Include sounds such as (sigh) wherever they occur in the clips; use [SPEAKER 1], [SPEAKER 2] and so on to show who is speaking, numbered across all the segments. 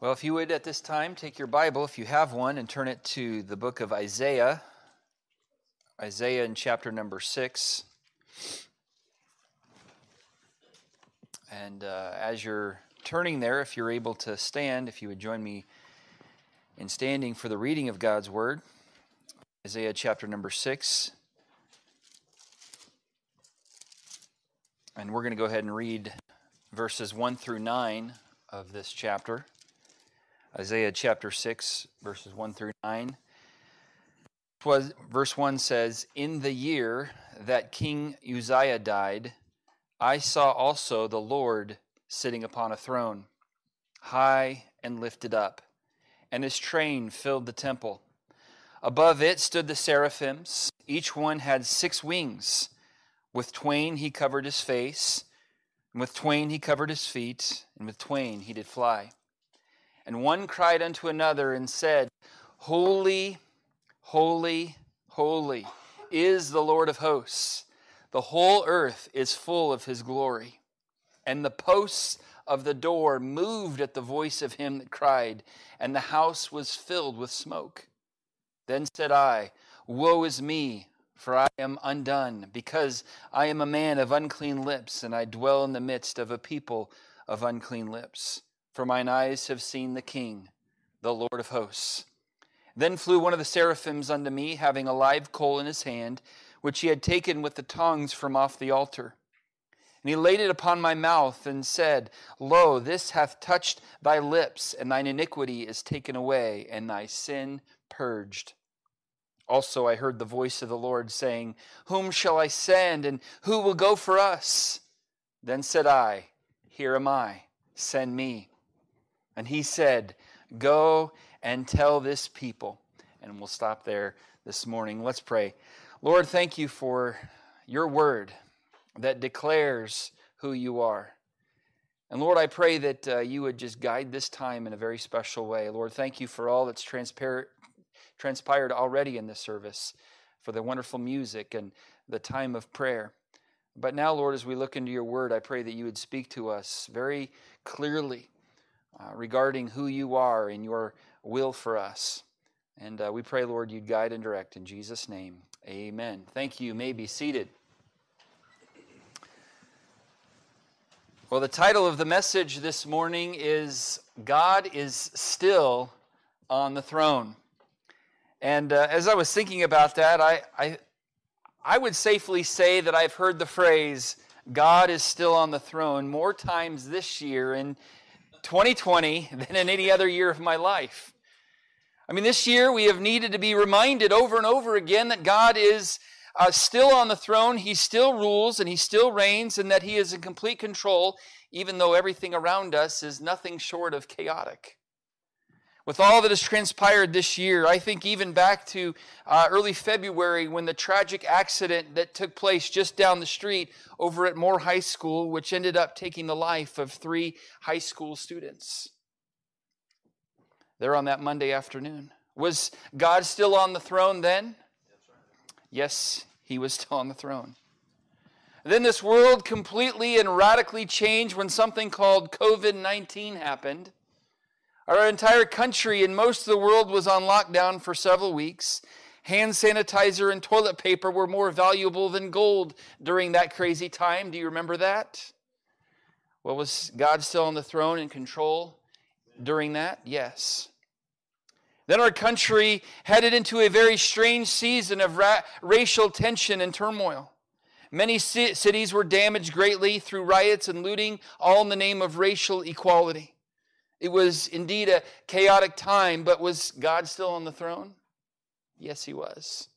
[SPEAKER 1] Well, if you would at this time take your Bible, if you have one, and turn it to the book of Isaiah, Isaiah in chapter number six. And uh, as you're turning there, if you're able to stand, if you would join me in standing for the reading of God's word, Isaiah chapter number six. And we're going to go ahead and read verses 1 through 9 of this chapter. Isaiah chapter 6, verses 1 through 9. Was, Verse 1 says, In the year that King Uzziah died, I saw also the Lord sitting upon a throne, high and lifted up, and his train filled the temple. Above it stood the seraphims. Each one had six wings. With twain he covered his face, and with twain he covered his feet, and with twain he did fly. And one cried unto another and said, Holy, holy, holy is the Lord of hosts. The whole earth is full of his glory. And the posts of the door moved at the voice of him that cried, and the house was filled with smoke. Then said I, Woe is me, for I am undone, because I am a man of unclean lips, and I dwell in the midst of a people of unclean lips for mine eyes have seen the King, the Lord of hosts. Then flew one of the seraphims unto me, having a live coal in his hand, which he had taken with the tongs from off the altar. And he laid it upon my mouth, and said, Lo, this hath touched thy lips, and thine iniquity is taken away, and thy sin purged. Also I heard the voice of the Lord saying, Whom shall I send, and who will go for us? Then said I, Here am I, send me. And he said, Go and tell this people. And we'll stop there this morning. Let's pray. Lord, thank you for your word that declares who you are. And Lord, I pray that uh, you would just guide this time in a very special way. Lord, thank you for all that's transpired already in this service, for the wonderful music and the time of prayer. But now, Lord, as we look into your word, I pray that you would speak to us very clearly uh, regarding who you are and your will for us. And uh, we pray, Lord, you'd guide and direct in Jesus' name. Amen. Thank you. you may be seated. Well, the title of the message this morning is God is Still on the Throne. And uh, as I was thinking about that, I, I, I would safely say that I've heard the phrase, God is still on the throne, more times this year in, 2020 than in any other year of my life. I mean, this year we have needed to be reminded over and over again that God is uh, still on the throne, He still rules, and He still reigns, and that He is in complete control, even though everything around us is nothing short of chaotic with all that has transpired this year, I think even back to uh, early February when the tragic accident that took place just down the street over at Moore High School, which ended up taking the life of three high school students. There on that Monday afternoon. Was God still on the throne then? Yes, he was still on the throne. Then this world completely and radically changed when something called COVID 19 happened. Our entire country and most of the world was on lockdown for several weeks. Hand sanitizer and toilet paper were more valuable than gold during that crazy time. Do you remember that? Well, was God still on the throne and control during that? Yes. Then our country headed into a very strange season of ra- racial tension and turmoil. Many ci- cities were damaged greatly through riots and looting, all in the name of racial equality. It was indeed a chaotic time, but was God still on the throne? Yes, he was.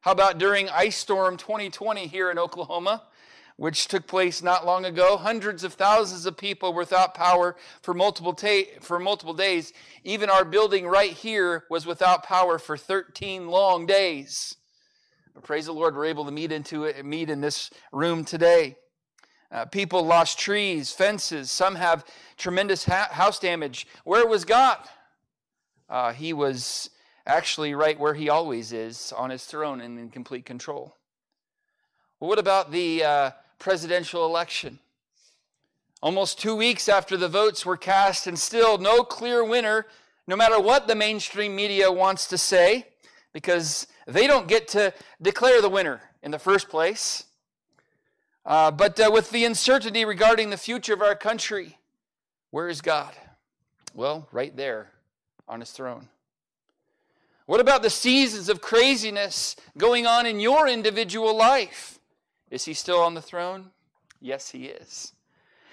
[SPEAKER 1] How about during Ice Storm 2020 here in Oklahoma, which took place not long ago? Hundreds of thousands of people were without power for multiple, ta- for multiple days. Even our building right here was without power for 13 long days. But praise the Lord, we're able to meet, into it, meet in this room today. Uh, people lost trees, fences. Some have tremendous ha- house damage. Where was God? Uh, he was actually right where he always is, on his throne and in complete control. Well, what about the uh, presidential election? Almost two weeks after the votes were cast, and still no clear winner, no matter what the mainstream media wants to say, because they don't get to declare the winner in the first place. Uh, but uh, with the uncertainty regarding the future of our country, where is God? Well, right there on his throne. What about the seasons of craziness going on in your individual life? Is he still on the throne? Yes, he is.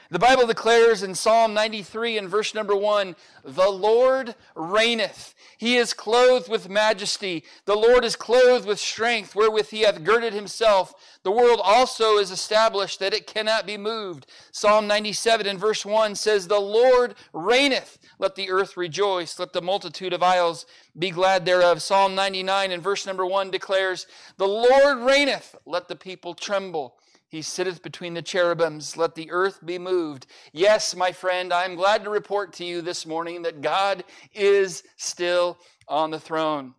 [SPEAKER 1] The Bible declares in Psalm 93 and verse number 1 The Lord reigneth. He is clothed with majesty. The Lord is clothed with strength, wherewith he hath girded himself. The world also is established that it cannot be moved. Psalm 97 and verse 1 says, The Lord reigneth. Let the earth rejoice. Let the multitude of isles be glad thereof. Psalm 99 and verse number 1 declares, The Lord reigneth. Let the people tremble. He sitteth between the cherubims. Let the earth be moved. Yes, my friend, I am glad to report to you this morning that God is still on the throne.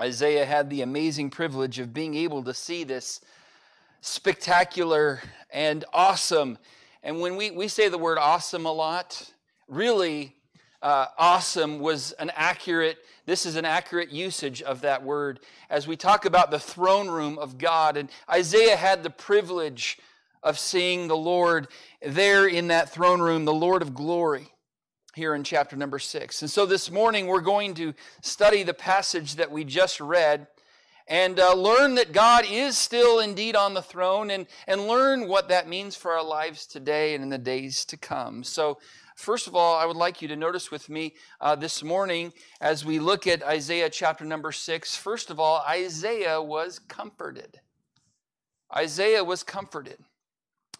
[SPEAKER 1] Isaiah had the amazing privilege of being able to see this spectacular and awesome. And when we, we say the word awesome a lot, really, uh, awesome was an accurate this is an accurate usage of that word as we talk about the throne room of God. And Isaiah had the privilege of seeing the Lord there in that throne room, the Lord of glory, here in chapter number six. And so this morning we're going to study the passage that we just read and uh, learn that God is still indeed on the throne and, and learn what that means for our lives today and in the days to come. So First of all, I would like you to notice with me uh, this morning as we look at Isaiah chapter number six. First of all, Isaiah was comforted. Isaiah was comforted.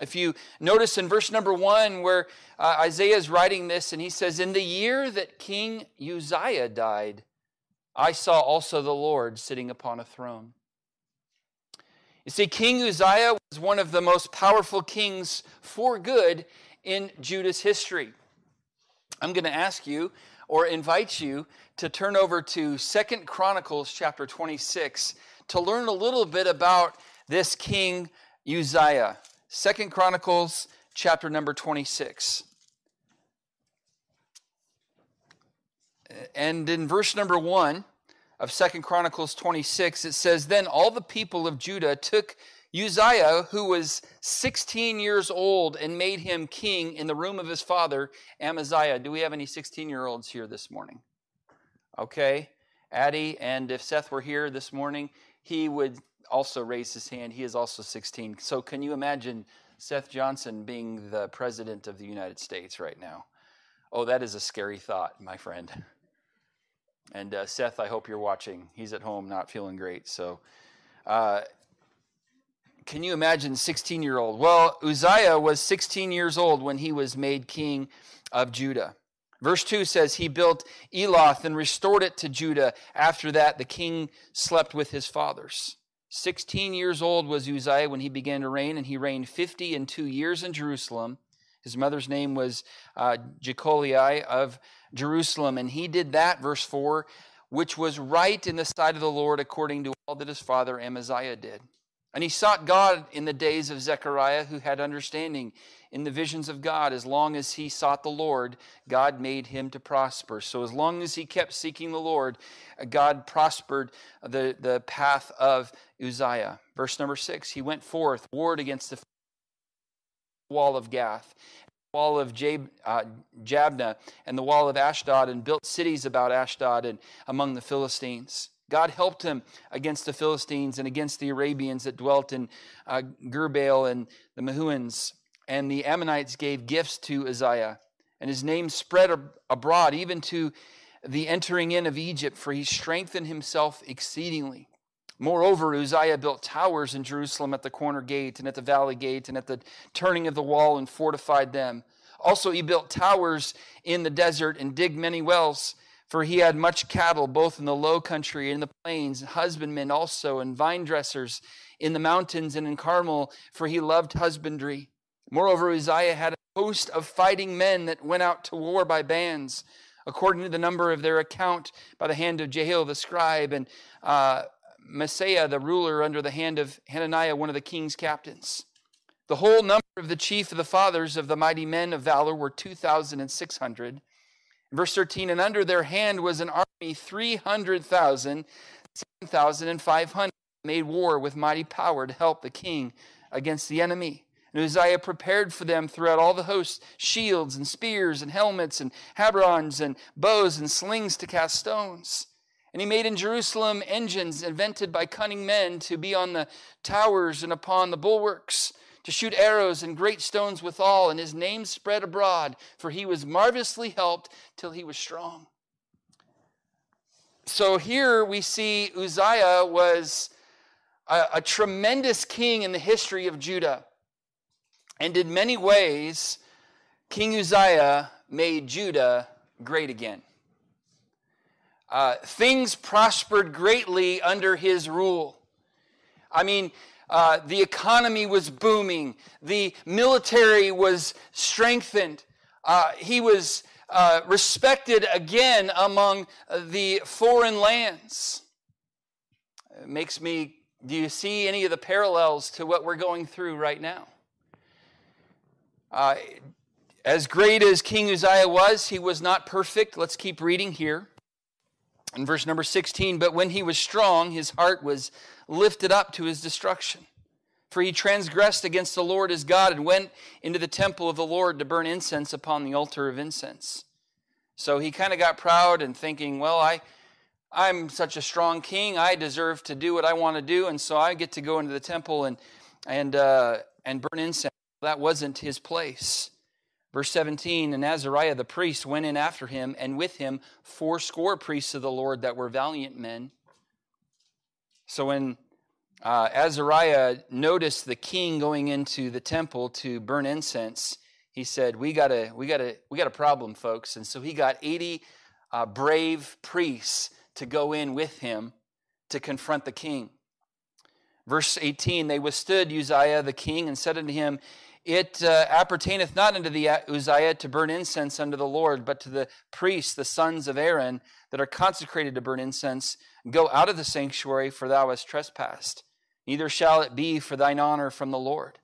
[SPEAKER 1] If you notice in verse number one, where uh, Isaiah is writing this, and he says, In the year that King Uzziah died, I saw also the Lord sitting upon a throne. You see, King Uzziah was one of the most powerful kings for good in Judah's history. I'm going to ask you or invite you to turn over to Second Chronicles chapter 26 to learn a little bit about this king Uzziah. Second Chronicles chapter number 26. And in verse number 1 of Second Chronicles 26 it says then all the people of Judah took Uzziah, who was 16 years old and made him king in the room of his father, Amaziah. Do we have any 16 year olds here this morning? Okay. Addie, and if Seth were here this morning, he would also raise his hand. He is also 16. So can you imagine Seth Johnson being the president of the United States right now? Oh, that is a scary thought, my friend. And uh, Seth, I hope you're watching. He's at home, not feeling great. So, uh, can you imagine 16 year old? Well, Uzziah was 16 years old when he was made king of Judah. Verse 2 says, He built Eloth and restored it to Judah. After that, the king slept with his fathers. 16 years old was Uzziah when he began to reign, and he reigned 50 and two years in Jerusalem. His mother's name was uh, of Jerusalem, and he did that, verse 4, which was right in the sight of the Lord according to all that his father Amaziah did. And he sought God in the days of Zechariah, who had understanding in the visions of God. As long as he sought the Lord, God made him to prosper. So, as long as he kept seeking the Lord, God prospered the, the path of Uzziah. Verse number six He went forth, warred against the wall of Gath, wall of Jab, uh, Jabneh, and the wall of Ashdod, and built cities about Ashdod and among the Philistines. God helped him against the Philistines and against the Arabians that dwelt in uh, Gurbaal and the Mehunims. And the Ammonites gave gifts to Uzziah. And his name spread ab- abroad, even to the entering in of Egypt, for he strengthened himself exceedingly. Moreover, Uzziah built towers in Jerusalem at the corner gate and at the valley gate and at the turning of the wall and fortified them. Also, he built towers in the desert and digged many wells for he had much cattle, both in the low country and in the plains, husbandmen also, and vine dressers in the mountains and in Carmel, for he loved husbandry. Moreover, Uzziah had a host of fighting men that went out to war by bands, according to the number of their account, by the hand of Jeiel the scribe, and uh, Maaseiah the ruler under the hand of Hananiah, one of the king's captains. The whole number of the chief of the fathers of the mighty men of valor were 2,600. Verse 13, and under their hand was an army 300,000, 7,500 made war with mighty power to help the king against the enemy. And Uzziah prepared for them throughout all the hosts shields and spears and helmets and habergeons and bows and slings to cast stones. And he made in Jerusalem engines invented by cunning men to be on the towers and upon the bulwarks, to shoot arrows and great stones withal. And his name spread abroad, for he was marvelously helped till he was strong. So here we see Uzziah was a, a tremendous king in the history of Judah. And in many ways, King Uzziah made Judah great again. Uh, things prospered greatly under his rule. I mean, uh, the economy was booming, the military was strengthened, uh, he was uh, respected again among the foreign lands. It makes me, do you see any of the parallels to what we're going through right now? Uh, as great as King Uzziah was, he was not perfect. Let's keep reading here. In verse number 16, but when he was strong, his heart was lifted up to his destruction. For he transgressed against the Lord his God and went into the temple of the Lord to burn incense upon the altar of incense. So he kind of got proud and thinking, well, I, I'm such a strong king. I deserve to do what I want to do. And so I get to go into the temple and, and, uh, and burn incense. That wasn't his place. Verse 17, and Azariah the priest went in after him, and with him fourscore priests of the Lord that were valiant men. So when uh, Azariah noticed the king going into the temple to burn incense, he said, "We got a, we got a, we got a problem, folks." And so he got 80 uh, brave priests to go in with him to confront the king. Verse 18, they withstood Uzziah the king and said unto him, it uh, appertaineth not unto the Uzziah to burn incense unto the Lord, but to the priests, the sons of Aaron, that are consecrated to burn incense. Go out of the sanctuary, for thou hast trespassed. Neither shall it be for thine honor from the Lord.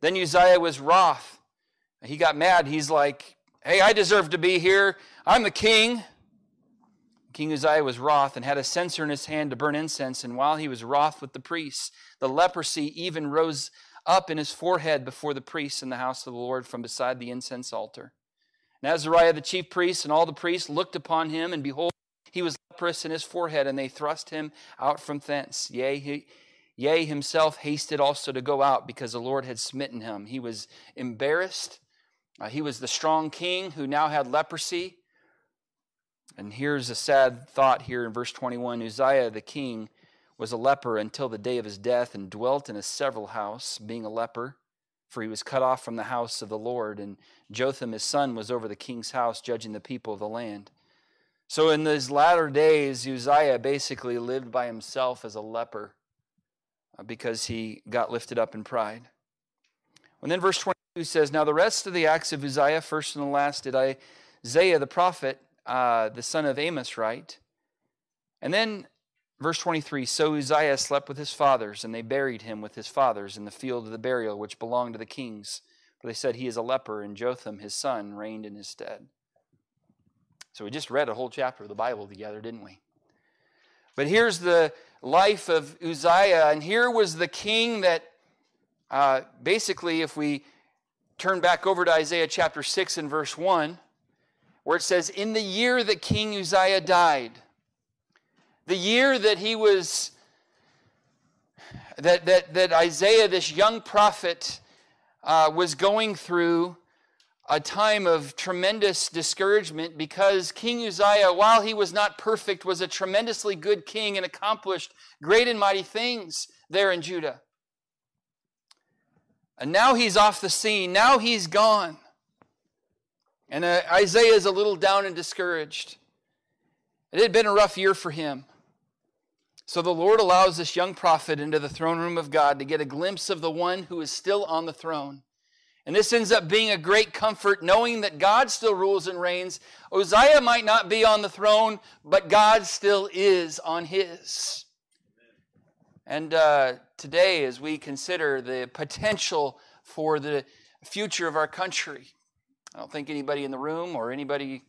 [SPEAKER 1] Then Uzziah was wroth. He got mad. He's like, Hey, I deserve to be here. I'm the king. King Uzziah was wroth and had a censer in his hand to burn incense. And while he was wroth with the priests, the leprosy even rose up in his forehead before the priests in the house of the Lord from beside the incense altar. And Azariah the chief priest and all the priests looked upon him, and behold, he was leprous in his forehead, and they thrust him out from thence. Yea, he, yea, himself hasted also to go out, because the Lord had smitten him. He was embarrassed. Uh, he was the strong king who now had leprosy. And here's a sad thought here in verse 21 Uzziah the king was a leper until the day of his death and dwelt in a several house, being a leper, for he was cut off from the house of the Lord. And Jotham, his son, was over the king's house, judging the people of the land. So in these latter days, Uzziah basically lived by himself as a leper because he got lifted up in pride. And then verse 22 says, Now the rest of the acts of Uzziah, first and the last, did Isaiah the prophet, uh, the son of Amos, write. And then Verse 23 So Uzziah slept with his fathers, and they buried him with his fathers in the field of the burial which belonged to the kings. For they said, He is a leper, and Jotham, his son, reigned in his stead. So we just read a whole chapter of the Bible together, didn't we? But here's the life of Uzziah, and here was the king that uh, basically, if we turn back over to Isaiah chapter 6 and verse 1, where it says, In the year that King Uzziah died, the year that he was, that, that, that Isaiah, this young prophet, uh, was going through a time of tremendous discouragement because King Uzziah, while he was not perfect, was a tremendously good king and accomplished great and mighty things there in Judah. And now he's off the scene. Now he's gone. And uh, Isaiah is a little down and discouraged. It had been a rough year for him. So the Lord allows this young prophet into the throne room of God to get a glimpse of the one who is still on the throne. And this ends up being a great comfort, knowing that God still rules and reigns. Uzziah might not be on the throne, but God still is on his. And uh, today, as we consider the potential for the future of our country. I don't think anybody in the room or anybody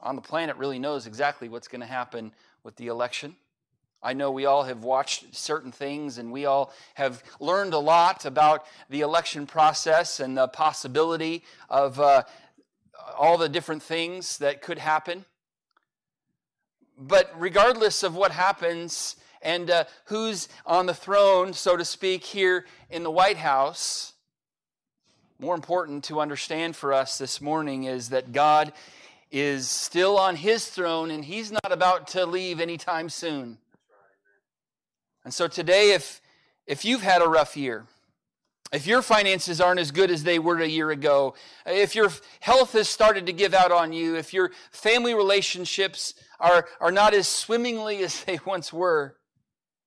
[SPEAKER 1] on the planet really knows exactly what's going to happen with the election. I know we all have watched certain things and we all have learned a lot about the election process and the possibility of uh, all the different things that could happen. But regardless of what happens and uh, who's on the throne, so to speak, here in the White House, more important to understand for us this morning is that God is still on his throne and he's not about to leave anytime soon. And so today, if, if you've had a rough year, if your finances aren't as good as they were a year ago, if your health has started to give out on you, if your family relationships are, are not as swimmingly (laughs) as they once were,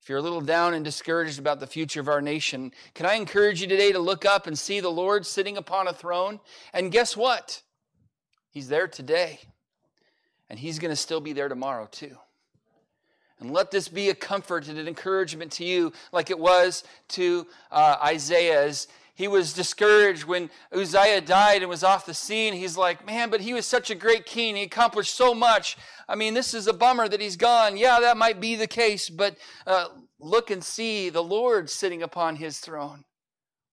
[SPEAKER 1] if you're a little down and discouraged about the future of our nation, can I encourage you today to look up and see the Lord sitting upon a throne? And guess what? He's there today, and He's going to still be there tomorrow, too. And let this be a comfort and an encouragement to you, like it was to uh, Isaiah as he was discouraged when Uzziah died and was off the scene. He's like, man, but he was such a great king. He accomplished so much. I mean, this is a bummer that he's gone. Yeah, that might be the case, but uh, look and see the Lord sitting upon his throne.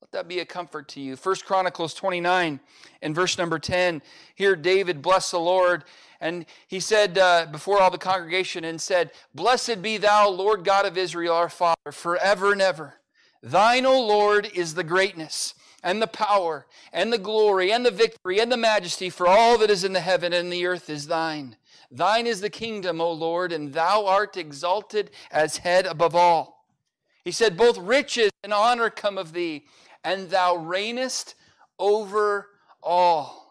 [SPEAKER 1] Let that be a comfort to you. First Chronicles 29 and verse number 10. Here, David bless the Lord and he said uh, before all the congregation and said, Blessed be thou, Lord God of Israel, our Father, forever and ever. Thine, O Lord, is the greatness and the power and the glory and the victory and the majesty, for all that is in the heaven and the earth is thine. Thine is the kingdom, O Lord, and thou art exalted as head above all. He said, Both riches and honor come of thee, and thou reignest over all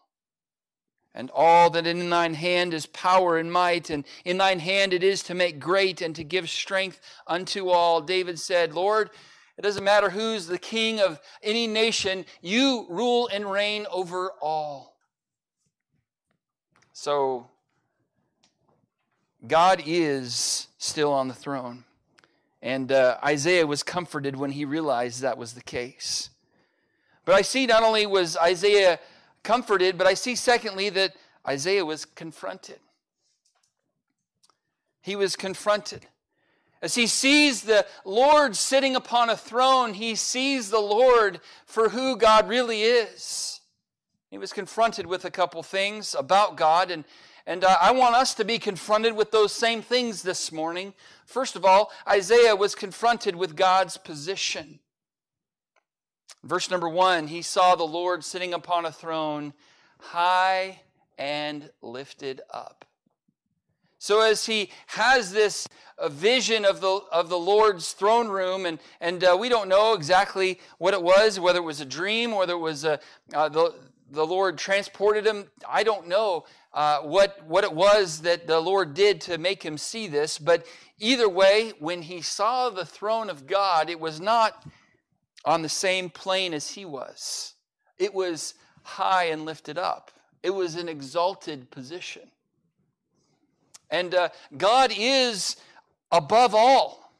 [SPEAKER 1] and all that in thine hand is power and might, and in thine hand it is to make great and to give strength unto all. David said, Lord, it doesn't matter who's the king of any nation, you rule and reign over all. So, God is still on the throne. And uh, Isaiah was comforted when he realized that was the case. But I see not only was Isaiah comforted, but I see, secondly, that Isaiah was confronted. He was confronted. As he sees the Lord sitting upon a throne, he sees the Lord for who God really is. He was confronted with a couple things about God, and, and I want us to be confronted with those same things this morning. First of all, Isaiah was confronted with God's position. Verse number one, he saw the Lord sitting upon a throne, high and lifted up. So as he has this uh, vision of the, of the Lord's throne room, and, and uh, we don't know exactly what it was, whether it was a dream, whether it was a, uh, the, the Lord transported him. I don't know uh, what, what it was that the Lord did to make him see this, but either way, when he saw the throne of God, it was not on the same plane as he was. It was high and lifted up, it was an exalted position. And uh, God is above all.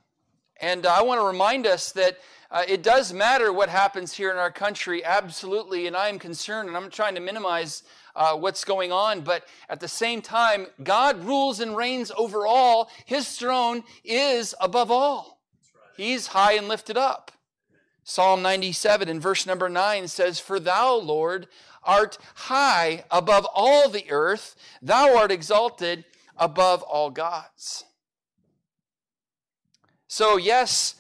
[SPEAKER 1] And I want to remind us that uh, it does matter what happens here in our country, absolutely. And I am concerned, and I'm trying to minimize uh, what's going on. But at the same time, God rules and reigns over all. His throne is above all, He's high and lifted up. Psalm 97 in verse number 9 says, For thou, Lord, art high above all the earth, thou art exalted above all gods. So, yes,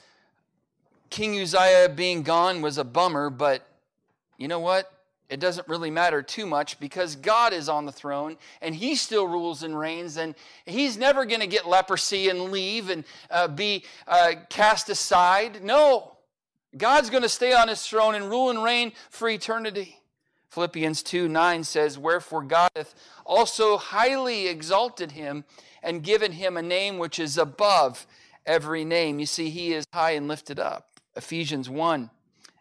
[SPEAKER 1] King Uzziah being gone was a bummer, but you know what? It doesn't really matter too much because God is on the throne and He still rules and reigns, and He's never going to get leprosy and leave and uh, be uh, cast aside. No. God's going to stay on his throne and rule and reign for eternity. Philippians 2 9 says, Wherefore God hath also highly exalted him and given him a name which is above every name. You see, he is high and lifted up. Ephesians 1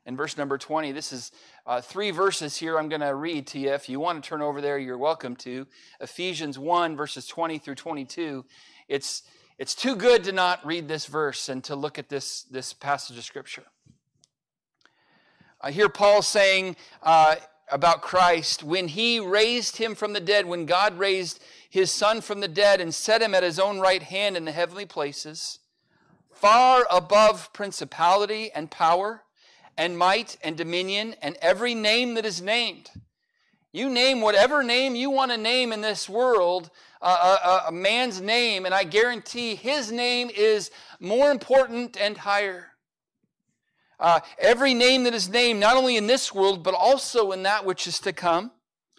[SPEAKER 1] and verse number 20. This is uh, three verses here I'm going to read to you. If you want to turn over there, you're welcome to. Ephesians 1, verses 20 through 22. It's, it's too good to not read this verse and to look at this, this passage of Scripture. I hear Paul saying uh, about Christ when he raised him from the dead, when God raised his son from the dead and set him at his own right hand in the heavenly places, far above principality and power and might and dominion and every name that is named. You name whatever name you want to name in this world, uh, a, a man's name, and I guarantee his name is more important and higher. Uh, every name that is named, not only in this world, but also in that which is to come,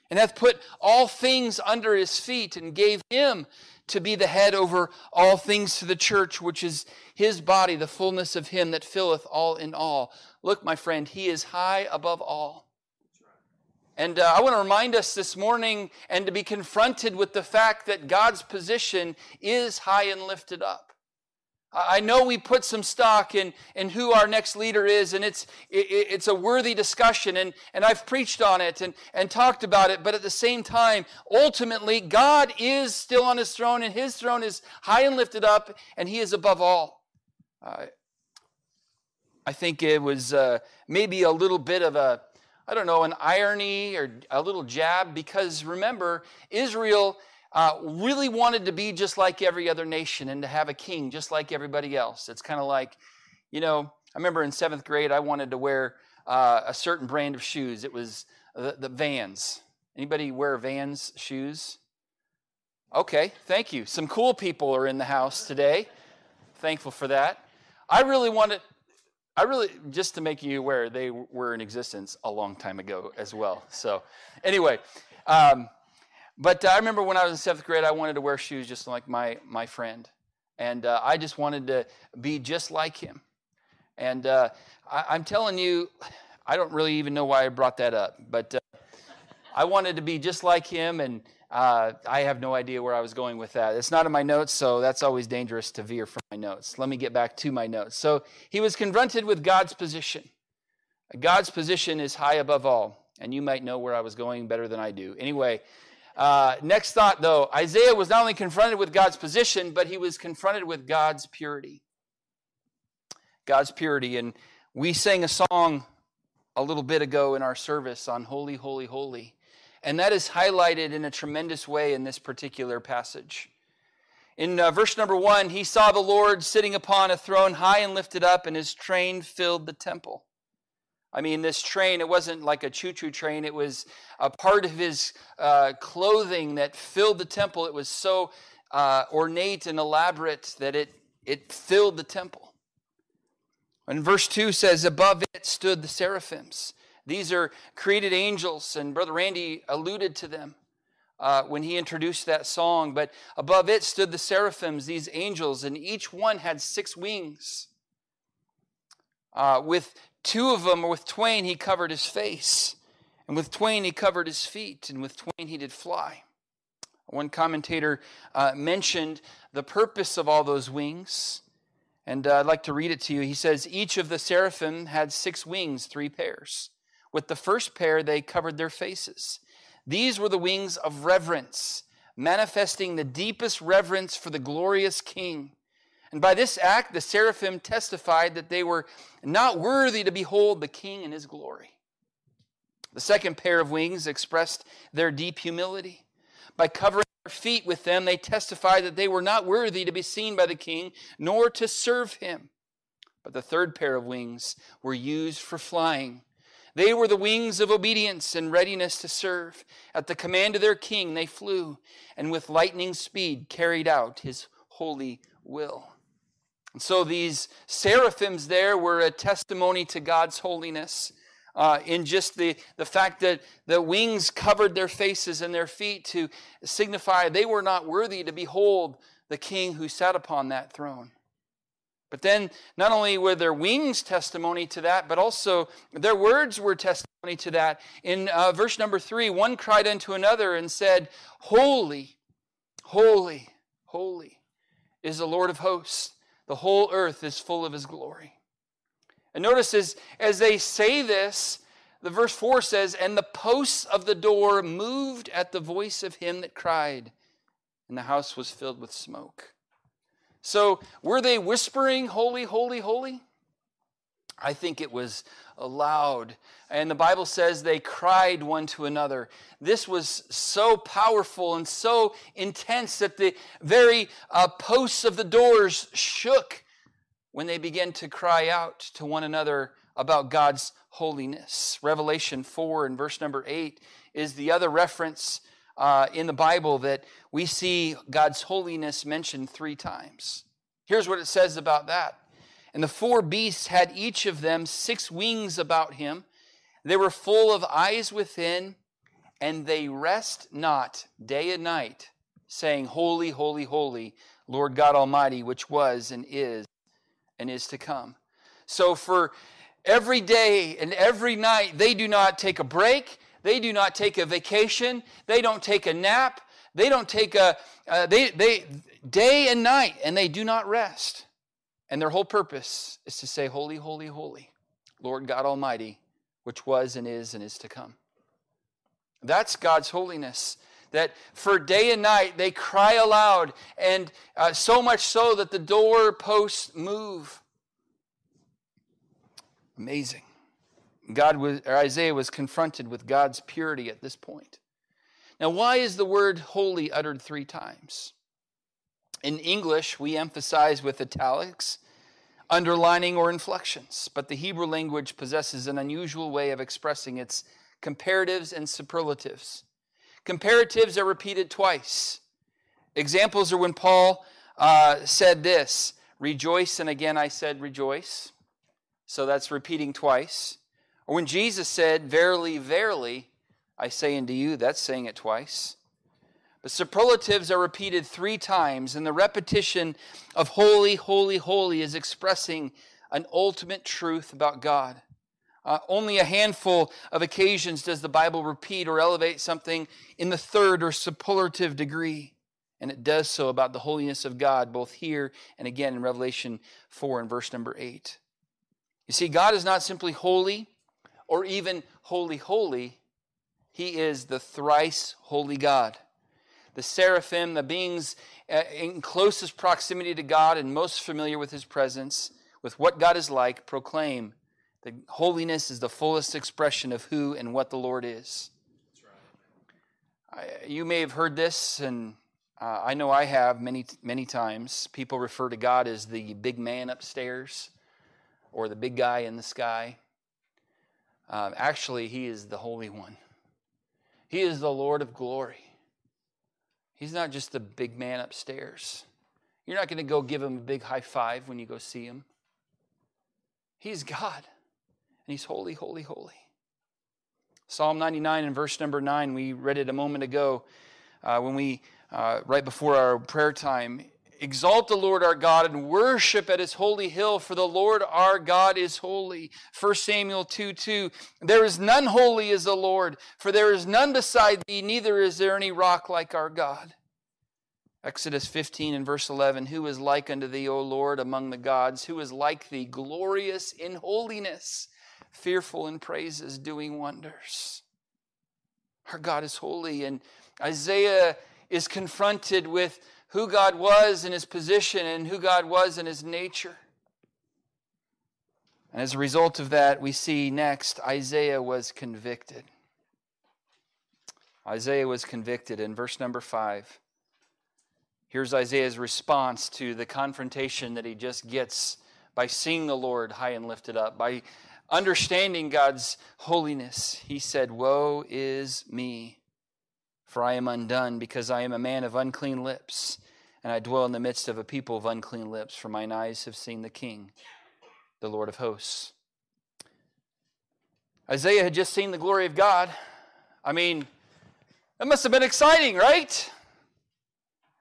[SPEAKER 1] and hath put all things under his feet, and gave him to be the head over all things to the church, which is his body, the fullness of him that filleth all in all. Look, my friend, he is high above all. And uh, I want to remind us this morning and to be confronted with the fact that God's position is high and lifted up. I know we put some stock in, in who our next leader is, and it's, it, it's a worthy discussion, and, and I've preached on it and, and talked about it, but at the same time, ultimately, God is still on his throne, and his throne is high and lifted up, and he is above all. Uh, I think it was uh, maybe a little bit of a, I don't know, an irony or a little jab, because remember, Israel uh, really wanted to be just like every other nation and to have a king just like everybody else. It's kind of like, you know, I remember in seventh grade, I wanted to wear uh, a certain brand of shoes. It was the, the Vans. Anybody wear Vans shoes? Okay, thank you. Some cool people are in the house today. Thankful for that. I really wanted, I really, just to make you aware, they were in existence a long time ago as well. So, anyway, um, but I remember when I was in seventh grade, I wanted to wear shoes just like my, my friend. And uh, I just wanted to be just like him. And uh, I, am telling you, I don't really even know why I brought that up, but uh, I wanted to be just like him, and uh, I have no idea where I was going with that. It's not in my notes, so that's always dangerous to veer from my notes. Let me get back to my notes. So he was confronted with God's position. God's position is high above all, and you might know where I was going better than I do. Anyway, uh, next thought, though Isaiah was not only confronted with God's position, but he was confronted with God's purity. God's purity. And we sang a song a little bit ago in our service on Holy, Holy, Holy. And that is highlighted in a tremendous way in this particular passage. In uh, verse number one, he saw the Lord sitting upon a throne high and lifted up, and his train filled the temple. I mean, this train, it wasn't like a choo choo train, it was a part of his uh, clothing that filled the temple. It was so uh, ornate and elaborate that it, it filled the temple. And verse 2 says, Above it stood the seraphims. These are created angels, and Brother Randy alluded to them. Uh, when he introduced that song. But above it stood the seraphims, these angels, and each one had six wings. Uh, with Two of them, with twain, he covered his face, and with twain, he covered his feet, and with twain, he did fly. One commentator uh, mentioned the purpose of all those wings, and uh, I'd like to read it to you. He says, Each of the seraphim had six wings, three pairs. With the first pair, they covered their faces. These were the wings of reverence, manifesting the deepest reverence for the glorious King. And by this act, the seraphim testified that they were not worthy to behold the king in his glory. The second pair of wings expressed their deep humility. By covering their feet with them, they testified that they were not worthy to be seen by the king, nor to serve him. But the third pair of wings were used for flying. They were the wings of obedience and readiness to serve. At the command of their king, they flew, and with lightning speed carried out his holy will. And so these seraphims there were a testimony to God's holiness. Uh, in just the, the fact that the wings covered their faces and their feet to signify they were not worthy to behold the king who sat upon that throne. But then, not only were their wings testimony to that, but also their words were testimony to that. In uh, verse number three, one cried unto another and said, Holy, holy, holy is the Lord of hosts. The whole earth is full of his glory. And notice as, as they say this, the verse 4 says, And the posts of the door moved at the voice of him that cried, and the house was filled with smoke. So, were they whispering, Holy, holy, holy? I think it was loud. And the Bible says they cried one to another. This was so powerful and so intense that the very uh, posts of the doors shook when they began to cry out to one another about God's holiness. Revelation 4 and verse number 8 is the other reference uh, in the Bible that we see God's holiness mentioned three times. Here's what it says about that. And the four beasts had each of them six wings about him. They were full of eyes within, and they rest not day and night, saying, Holy, holy, holy, Lord God Almighty, which was and is and is to come. So for every day and every night, they do not take a break, they do not take a vacation, they don't take a nap, they don't take a, uh, they, they, day and night, and they do not rest. And their whole purpose is to say, Holy, holy, holy, Lord God Almighty, which was and is and is to come. That's God's holiness. That for day and night they cry aloud, and uh, so much so that the door posts move. Amazing. God was, Isaiah was confronted with God's purity at this point. Now, why is the word holy uttered three times? In English, we emphasize with italics, underlining, or inflections, but the Hebrew language possesses an unusual way of expressing its comparatives and superlatives. Comparatives are repeated twice. Examples are when Paul uh, said this rejoice, and again I said rejoice. So that's repeating twice. Or when Jesus said, Verily, verily, I say unto you, that's saying it twice. The superlatives are repeated three times, and the repetition of holy, holy, holy is expressing an ultimate truth about God. Uh, only a handful of occasions does the Bible repeat or elevate something in the third or superlative degree. And it does so about the holiness of God, both here and again in Revelation 4 and verse number 8. You see, God is not simply holy or even holy, holy. He is the thrice holy God the seraphim, the beings uh, in closest proximity to God and most familiar with his presence, with what God is like, proclaim that holiness is the fullest expression of who and what the Lord is. Right. you may have heard this, and uh, I know I have many, many times. People refer to God as the big man upstairs or the big guy in the sky. Um, actually, He is the Holy One, He is the Lord of glory. He's not just the big man upstairs. You're not going to go give him a big high five when you go see him. He's God, and He's holy, holy, holy. Psalm 99 and verse number 9, we read it a moment ago uh, when we, uh, right before our prayer time. Exalt the Lord our God and worship at his holy hill, for the Lord our God is holy. 1 Samuel 2 2. There is none holy as the Lord, for there is none beside thee, neither is there any rock like our God. Exodus 15 and verse 11. Who is like unto thee, O Lord, among the gods? Who is like thee, glorious in holiness, fearful in praises, doing wonders? Our God is holy. And Isaiah is confronted with who God was in his position and who God was in his nature. And as a result of that, we see next Isaiah was convicted. Isaiah was convicted in verse number five. Here's Isaiah's response to the confrontation that he just gets by seeing the Lord high and lifted up, by understanding God's holiness. He said, Woe is me, for I am undone, because I am a man of unclean lips and I dwell in the midst of a people of unclean lips, for mine eyes have seen the King, the Lord of hosts. Isaiah had just seen the glory of God. I mean, that must have been exciting, right?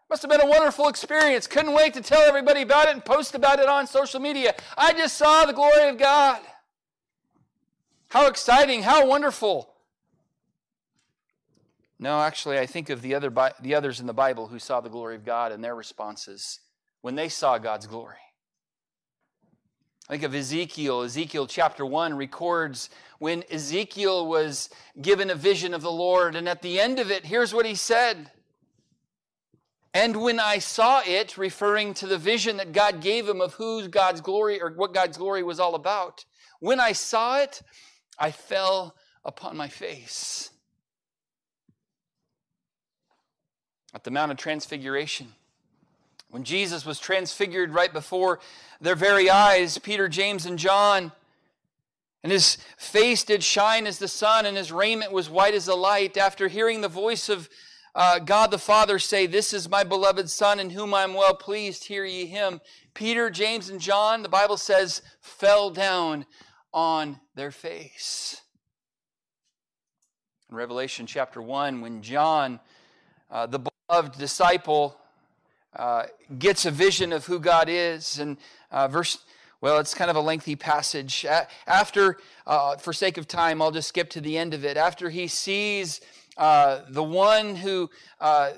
[SPEAKER 1] Must have been a wonderful experience. Couldn't wait to tell everybody about it and post about it on social media. I just saw the glory of God. How exciting, how wonderful. No, actually, I think of the, other, the others in the Bible who saw the glory of God and their responses when they saw God's glory. I think of Ezekiel. Ezekiel chapter 1 records when Ezekiel was given a vision of the Lord, and at the end of it, here's what he said. And when I saw it, referring to the vision that God gave him of who God's glory or what God's glory was all about, when I saw it, I fell upon my face. At the Mount of Transfiguration, when Jesus was transfigured right before their very eyes, Peter, James, and John, and his face did shine as the sun, and his raiment was white as the light. After hearing the voice of uh, God the Father say, This is my beloved Son, in whom I am well pleased, hear ye him. Peter, James, and John, the Bible says, fell down on their face. In Revelation chapter 1, when John, uh, the beloved disciple, uh, gets a vision of who God is. And uh, verse, well, it's kind of a lengthy passage. After, uh, for sake of time, I'll just skip to the end of it. After he sees uh, the one who, uh,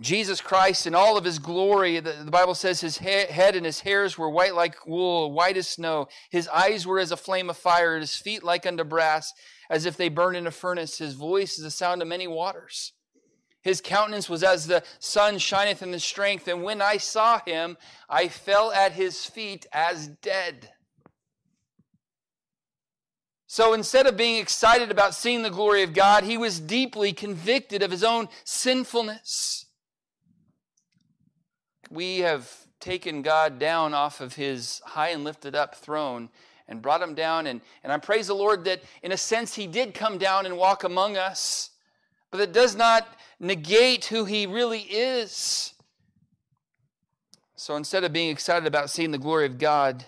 [SPEAKER 1] Jesus Christ in all of his glory, the, the Bible says his he- head and his hairs were white like wool, white as snow. His eyes were as a flame of fire, and his feet like unto brass, as if they burned in a furnace. His voice is the sound of many waters. His countenance was as the sun shineth in the strength. And when I saw him, I fell at his feet as dead. So instead of being excited about seeing the glory of God, he was deeply convicted of his own sinfulness. We have taken God down off of his high and lifted up throne and brought him down. And, and I praise the Lord that, in a sense, he did come down and walk among us. But it does not negate who he really is. So instead of being excited about seeing the glory of God,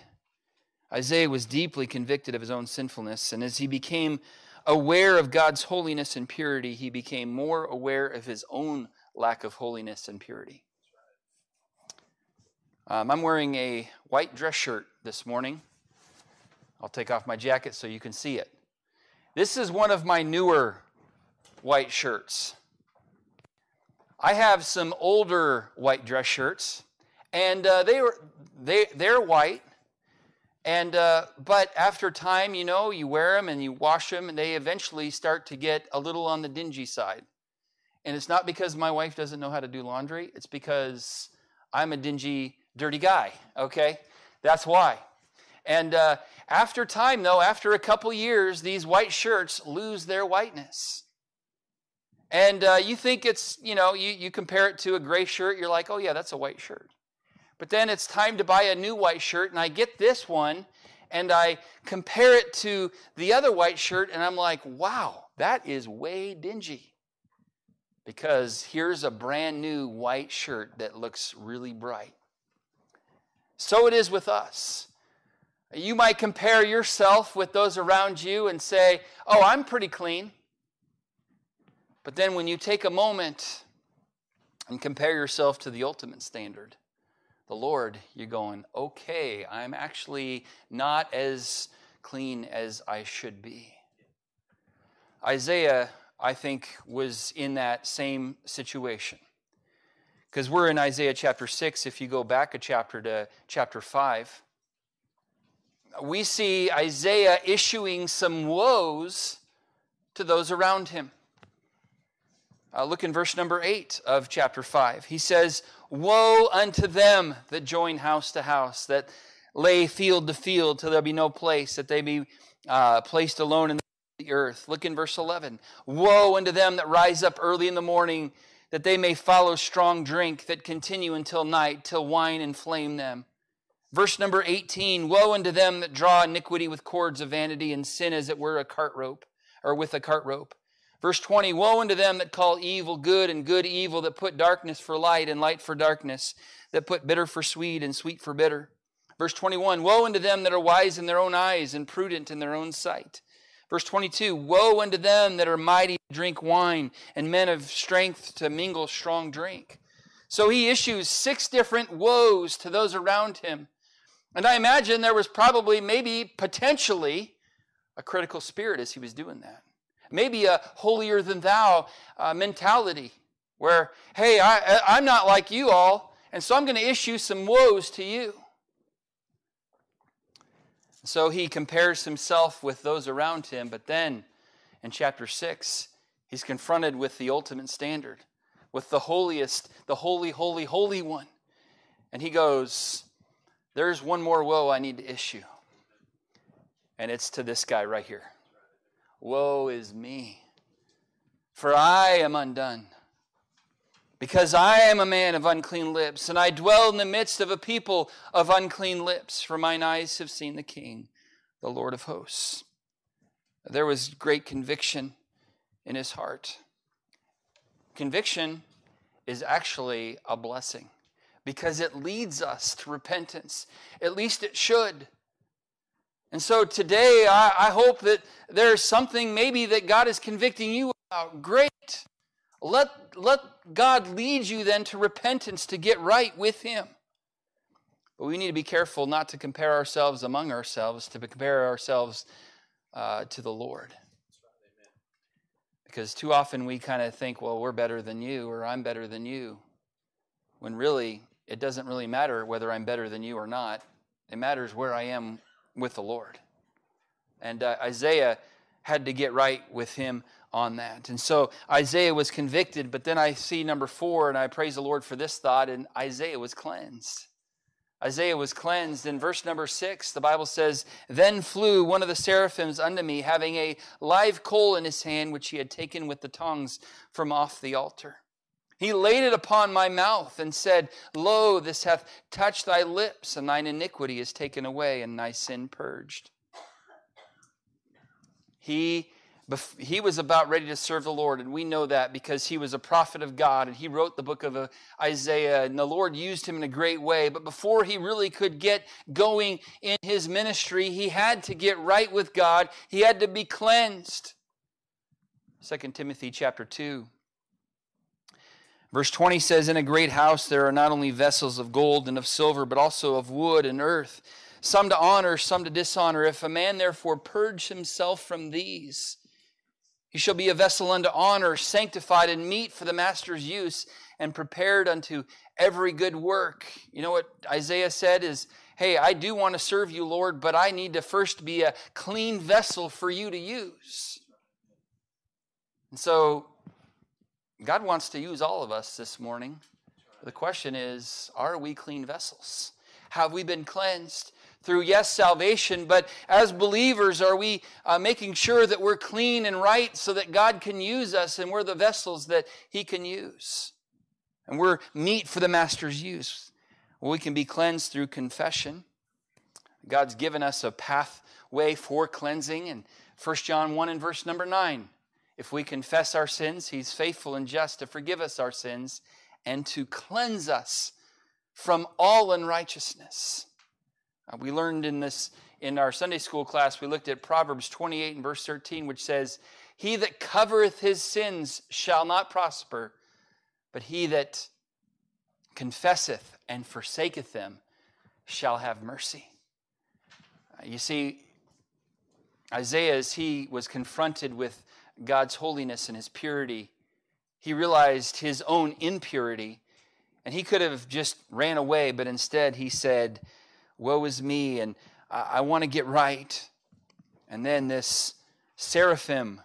[SPEAKER 1] Isaiah was deeply convicted of his own sinfulness. And as he became aware of God's holiness and purity, he became more aware of his own lack of holiness and purity. Um, I'm wearing a white dress shirt this morning. I'll take off my jacket so you can see it. This is one of my newer white shirts. I have some older white dress shirts, and uh, they were they they're white, and uh, but after time, you know, you wear them and you wash them, and they eventually start to get a little on the dingy side. And it's not because my wife doesn't know how to do laundry; it's because I'm a dingy, dirty guy. Okay, that's why. And uh, after time, though, after a couple years, these white shirts lose their whiteness. And uh, you think it's, you know, you, you compare it to a gray shirt, you're like, oh, yeah, that's a white shirt. But then it's time to buy a new white shirt, and I get this one, and I compare it to the other white shirt, and I'm like, wow, that is way dingy. Because here's a brand new white shirt that looks really bright. So it is with us. You might compare yourself with those around you and say, oh, I'm pretty clean. But then when you take a moment and compare yourself to the ultimate standard, the Lord, you're going, okay, I'm actually not as clean as I should be. Isaiah, I think, was in that same situation. Because we're in Isaiah chapter 6, if you go back a chapter to chapter 5, we see Isaiah issuing some woes to those around him. Uh, look in verse number 8 of chapter 5. He says, Woe unto them that join house to house, that lay field to field till there be no place, that they be uh, placed alone in the earth. Look in verse 11. Woe unto them that rise up early in the morning, that they may follow strong drink, that continue until night, till wine inflame them. Verse number 18 Woe unto them that draw iniquity with cords of vanity, and sin as it were a cart rope, or with a cart rope. Verse 20 Woe unto them that call evil good and good evil, that put darkness for light and light for darkness, that put bitter for sweet and sweet for bitter. Verse 21 Woe unto them that are wise in their own eyes and prudent in their own sight. Verse 22 Woe unto them that are mighty to drink wine and men of strength to mingle strong drink. So he issues six different woes to those around him. And I imagine there was probably, maybe potentially, a critical spirit as he was doing that maybe a holier than thou uh, mentality where, hey, I, I'm not like you all, and so I'm going to issue some woes to you. So he compares himself with those around him, but then in chapter 6, he's confronted with the ultimate standard, with the holiest, the holy, holy, holy one. And he goes, There's one more woe I need to issue. And it's to this guy right here Woe is me, for I am undone. Because I am a man of unclean lips, and I dwell in the midst of a people of unclean lips, for mine eyes have seen the King, the Lord of hosts. There was great conviction in his heart. Conviction is actually a blessing because it leads us to repentance. At least it should. And so today, I, I, hope that there's something maybe that God is convicting you about. Great. Let, let God lead you then to repentance to get right with Him. But we need to be careful not to compare ourselves among ourselves, to compare ourselves uh, to the Lord. Because too often we kind of think, well, we're better than you, or I'm better than you. When really, it doesn't really matter whether I'm better than you or not. It matters where I am with the Lord. And uh, Isaiah had to get right with him on that. And so Isaiah was convicted, but then I see number four, and I praise the Lord for this thought, and Isaiah was cleansed. Isaiah was cleansed. In verse number six, the Bible says, Then flew one of the seraphims unto me, having a live coal in his hand, which he had taken with the tongs from off the altar. He laid it upon my mouth and said, Lo, this hath touched thy lips, and thine iniquity is taken away, and thy sin purged. He he was about ready to serve the Lord, and we know that because he was a prophet of God and he wrote the book of uh, Isaiah, and the Lord used him in a great way. But before he really could get going in his ministry, he had to get right with God, he had to be cleansed. 2 Timothy chapter 2. Verse 20 says, In a great house there are not only vessels of gold and of silver, but also of wood and earth, some to honor, some to dishonor. If a man therefore purge himself from these, he shall be a vessel unto honor, sanctified and meet for the master's use, and prepared unto every good work. You know what Isaiah said is, Hey, I do want to serve you, Lord, but I need to first be a clean vessel for you to use. And so, God wants to use all of us this morning. The question is, are we clean vessels? Have we been cleansed? through, yes, salvation, but as believers, are we uh, making sure that we're clean and right so that God can use us and we're the vessels that He can use? And we're meet for the Master's use. Well, we can be cleansed through confession. God's given us a pathway for cleansing. And 1 John 1 and verse number 9 if we confess our sins, He's faithful and just to forgive us our sins and to cleanse us from all unrighteousness. Uh, we learned in this in our Sunday school class, we looked at Proverbs 28 and verse 13, which says, He that covereth his sins shall not prosper, but he that confesseth and forsaketh them shall have mercy. Uh, you see, Isaiah, as he was confronted with God's holiness and his purity, he realized his own impurity, and he could have just ran away, but instead he said, woe is me, and I, I want to get right. And then this seraphim,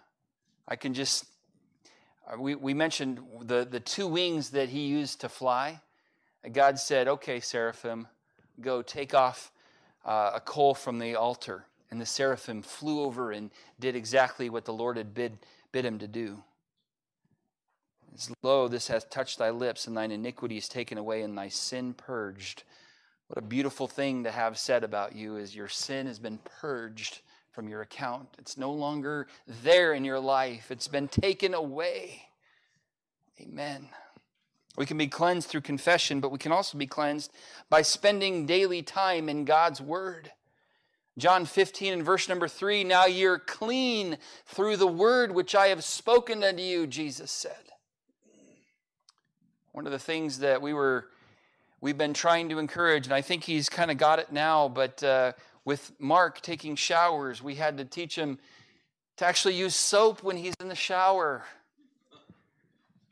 [SPEAKER 1] I can just, uh, we, we mentioned the, the two wings that he used to fly. God said, okay, seraphim, go take off uh, a coal from the altar. And the seraphim flew over and did exactly what the Lord had bid, bid him to do. Lo, this hath touched thy lips, and thine iniquity is taken away, and thy sin purged. What a beautiful thing to have said about you is your sin has been purged from your account. It's no longer there in your life, it's been taken away. Amen. We can be cleansed through confession, but we can also be cleansed by spending daily time in God's Word. John 15 and verse number 3 Now you're clean through the word which I have spoken unto you, Jesus said. One of the things that we were we've been trying to encourage, and I think he's kind of got it now, but uh, with Mark taking showers, we had to teach him to actually use soap when he's in the shower.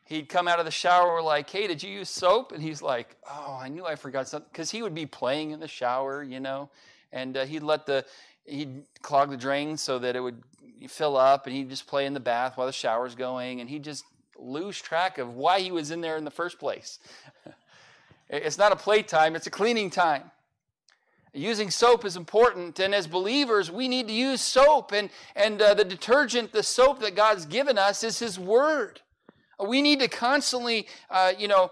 [SPEAKER 1] He'd come out of the shower like, hey, did you use soap? And he's like, oh, I knew I forgot something. Because he would be playing in the shower, you know, and uh, he'd let the, he'd clog the drain so that it would fill up, and he'd just play in the bath while the shower's going, and he'd just lose track of why he was in there in the first place. (laughs) It's not a playtime, it's a cleaning time. Using soap is important, and as believers, we need to use soap. And, and uh, the detergent, the soap that God's given us, is His Word. We need to constantly, uh, you know,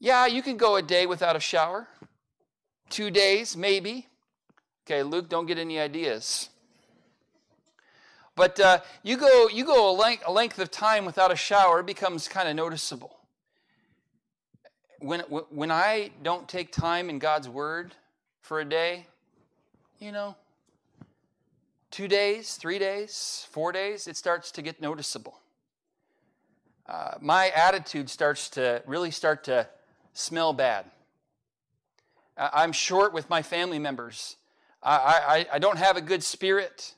[SPEAKER 1] yeah, you can go a day without a shower, two days, maybe. Okay, Luke, don't get any ideas. But uh, you go, you go a, length, a length of time without a shower, it becomes kind of noticeable. When, when I don't take time in God's Word for a day, you know, two days, three days, four days, it starts to get noticeable. Uh, my attitude starts to really start to smell bad. I'm short with my family members. I, I, I don't have a good spirit.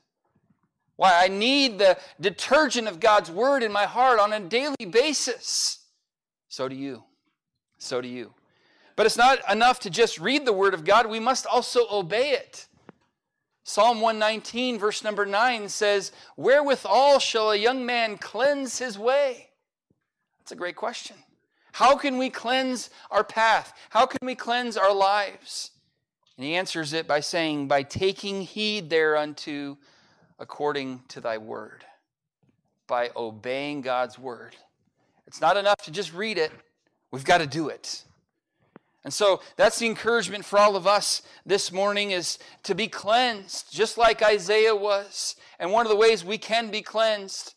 [SPEAKER 1] Why? I need the detergent of God's word in my heart on a daily basis. So do you. So do you. But it's not enough to just read the word of God, we must also obey it. Psalm 119, verse number 9 says, Wherewithal shall a young man cleanse his way? That's a great question. How can we cleanse our path? How can we cleanse our lives? And he answers it by saying, By taking heed thereunto according to thy word, by obeying God's word. It's not enough to just read it, we've got to do it. And so that's the encouragement for all of us this morning is to be cleansed, just like Isaiah was. And one of the ways we can be cleansed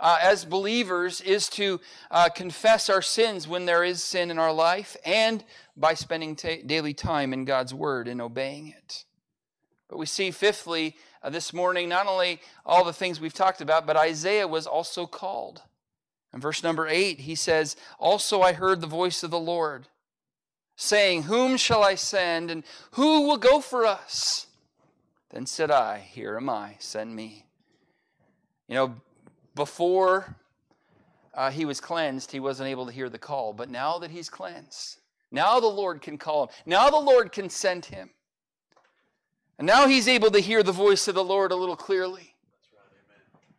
[SPEAKER 1] uh, as believers is to uh, confess our sins when there is sin in our life and by spending t- daily time in God's Word and obeying it. But we see, fifthly, uh, this morning, not only all the things we've talked about, but Isaiah was also called. In verse number eight, he says, Also I heard the voice of the Lord saying, Whom shall I send, and who will go for us? Then said I, Here am I, send me. You know, before uh, he was cleansed, he wasn't able to hear the call. But now that he's cleansed, now the Lord can call him. Now the Lord can send him. And now he's able to hear the voice of the Lord a little clearly.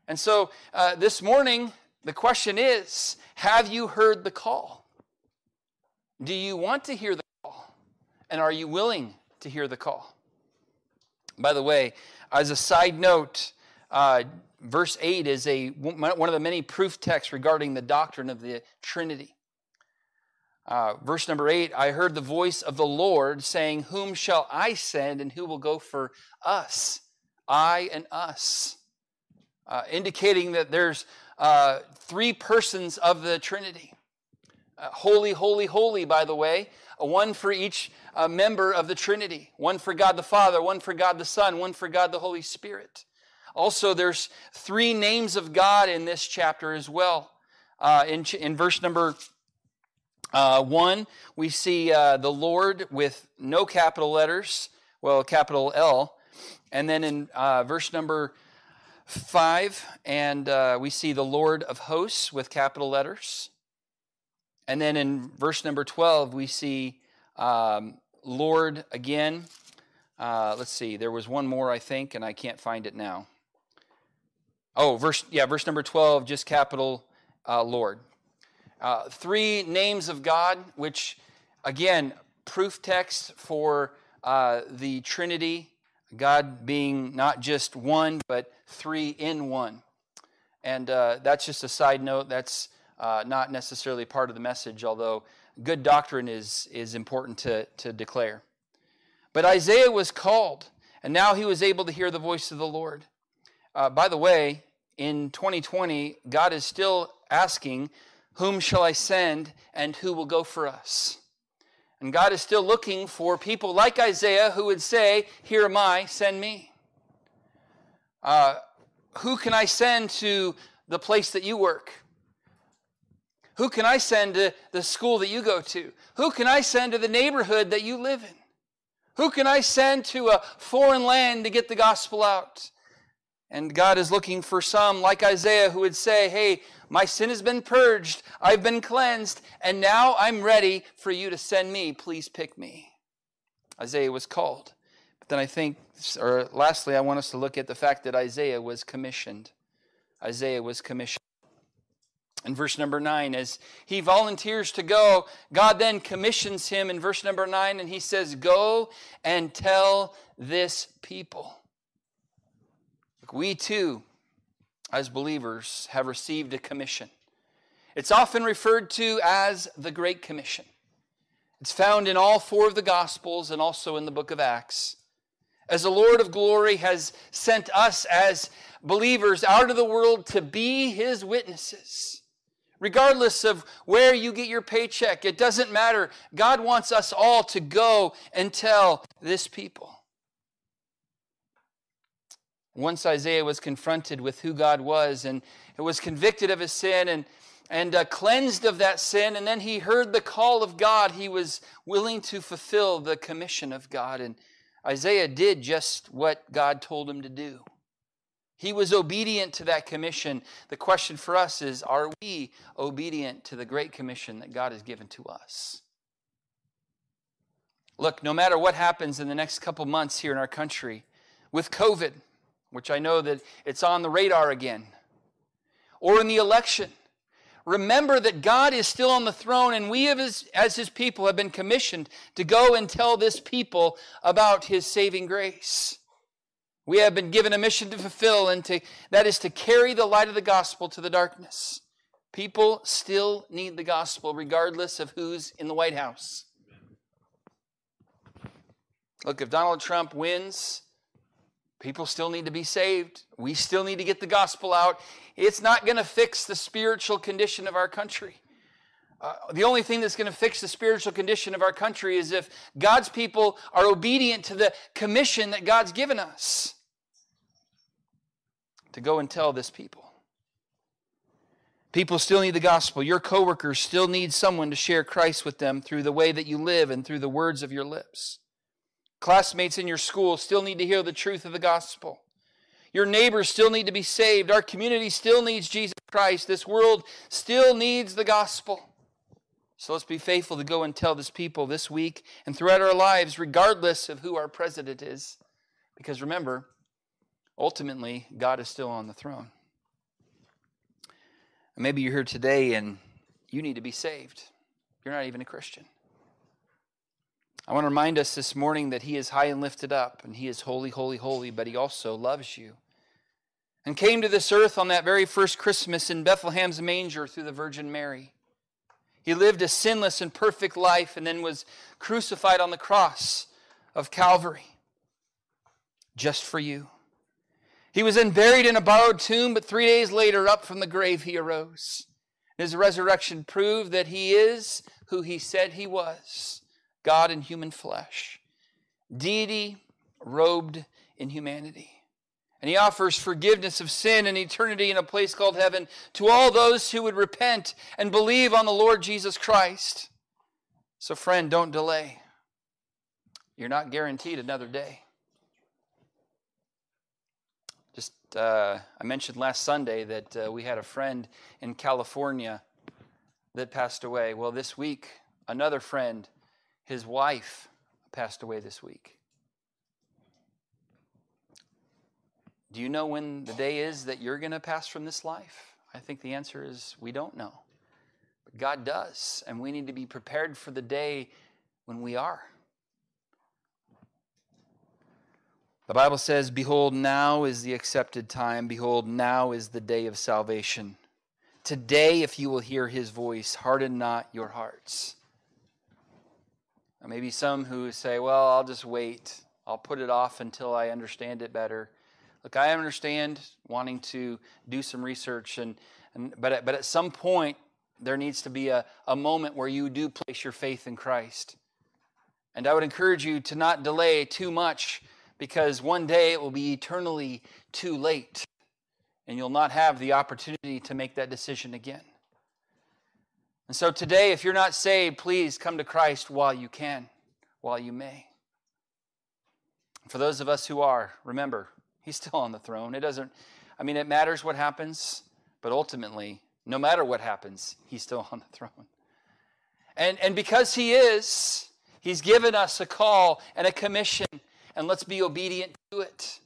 [SPEAKER 1] and so uh, this morning, the question is Have you heard the call? Do you want to hear the call? And are you willing to hear the call? By the way, as a side note, uh, verse 8 is a, one of the many proof texts regarding the doctrine of the Trinity. Uh, verse number 8 I heard the voice of the Lord saying, Whom shall I send, and who will go for us? I and us. Uh, indicating that there's uh, three persons of the Trinity. Uh, holy, holy, holy, by the way, one for each uh, member of the Trinity one for God the Father, one for God the Son, one for God the Holy Spirit. Also, there's three names of God in this chapter as well. Uh, in, in verse number uh, one, we see uh, the Lord with no capital letters, well, capital L. And then in uh, verse number five, and uh, we see the Lord of hosts with capital letters. And then in verse number 12, we see um, Lord again. Uh, let's see, there was one more, I think, and I can't find it now. Oh, verse, yeah, verse number 12, just capital uh, Lord. Uh, three names of God, which, again, proof text for uh, the Trinity, God being not just one, but three in one. And uh, that's just a side note. That's uh, not necessarily part of the message, although good doctrine is, is important to, to declare. But Isaiah was called, and now he was able to hear the voice of the Lord. Uh, by the way, in 2020, God is still asking, Whom shall I send, and who will go for us? And God is still looking for people like Isaiah who would say, Here am I, send me. Uh, who can I send to the place that you work? Who can I send to the school that you go to? Who can I send to the neighborhood that you live in? Who can I send to a foreign land to get the gospel out? And God is looking for some, like Isaiah, who would say, Hey, my sin has been purged, I've been cleansed, and now I'm ready for you to send me. Please pick me. Isaiah was called. But then I think, or lastly, I want us to look at the fact that Isaiah was commissioned. Isaiah was commissioned. In verse number 9, as he volunteers to go, God then commissions him in verse number 9, and he says, Go and tell this people. We too, as believers, have received a commission. It's often referred to as the Great Commission. It's found in all four of the Gospels and also in the book of Acts. As the Lord of glory has sent us as believers out of the world to be his witnesses. Regardless of where you get your paycheck, it doesn't matter. God wants us all to go and tell this people. Once Isaiah was confronted with who God was and was convicted of his sin and, and uh, cleansed of that sin, and then he heard the call of God, he was willing to fulfill the commission of God. And Isaiah did just what God told him to do. He was obedient to that commission. The question for us is are we obedient to the great commission that God has given to us? Look, no matter what happens in the next couple months here in our country with COVID, which I know that it's on the radar again, or in the election. Remember that God is still on the throne, and we, as, as His people, have been commissioned to go and tell this people about His saving grace. We have been given a mission to fulfill, and to, that is to carry the light of the gospel to the darkness. People still need the gospel, regardless of who's in the White House. Look, if Donald Trump wins, People still need to be saved. We still need to get the gospel out. It's not going to fix the spiritual condition of our country. Uh, the only thing that's going to fix the spiritual condition of our country is if God's people are obedient to the commission that God's given us to go and tell this people. People still need the gospel. Your coworkers still need someone to share Christ with them through the way that you live and through the words of your lips. Classmates in your school still need to hear the truth of the gospel. Your neighbors still need to be saved. Our community still needs Jesus Christ. This world still needs the gospel. So let's be faithful to go and tell this people this week and throughout our lives, regardless of who our president is. Because remember, ultimately, God is still on the throne. Maybe you're here today and you need to be saved. You're not even a Christian. I want to remind us this morning that He is high and lifted up, and He is holy, holy, holy, but He also loves you. And came to this earth on that very first Christmas in Bethlehem's manger through the Virgin Mary. He lived a sinless and perfect life and then was crucified on the cross of Calvary just for you. He was then buried in a borrowed tomb, but three days later, up from the grave, he arose. His resurrection proved that he is who he said he was God in human flesh, deity robed in humanity. And he offers forgiveness of sin and eternity in a place called heaven to all those who would repent and believe on the Lord Jesus Christ. So, friend, don't delay. You're not guaranteed another day. Just, uh, I mentioned last Sunday that uh, we had a friend in California that passed away. Well, this week, another friend his wife passed away this week. Do you know when the day is that you're going to pass from this life? I think the answer is we don't know. But God does, and we need to be prepared for the day when we are. The Bible says, Behold, now is the accepted time. Behold, now is the day of salvation. Today, if you will hear his voice, harden not your hearts. Maybe some who say, well, I'll just wait. I'll put it off until I understand it better. Look, I understand wanting to do some research, and, and but, at, but at some point, there needs to be a, a moment where you do place your faith in Christ. And I would encourage you to not delay too much because one day it will be eternally too late, and you'll not have the opportunity to make that decision again. And so today, if you're not saved, please come to Christ while you can, while you may. For those of us who are, remember, He's still on the throne. It doesn't, I mean, it matters what happens, but ultimately, no matter what happens, He's still on the throne. And, and because He is, He's given us a call and a commission, and let's be obedient to it.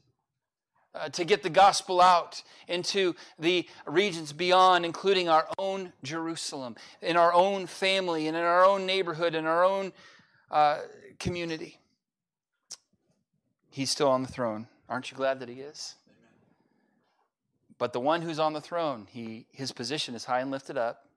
[SPEAKER 1] Uh, to get the gospel out into the regions beyond, including our own Jerusalem, in our own family, and in our own neighborhood, in our own uh, community. He's still on the throne. Aren't you glad that he is? But the one who's on the throne, he, his position is high and lifted up.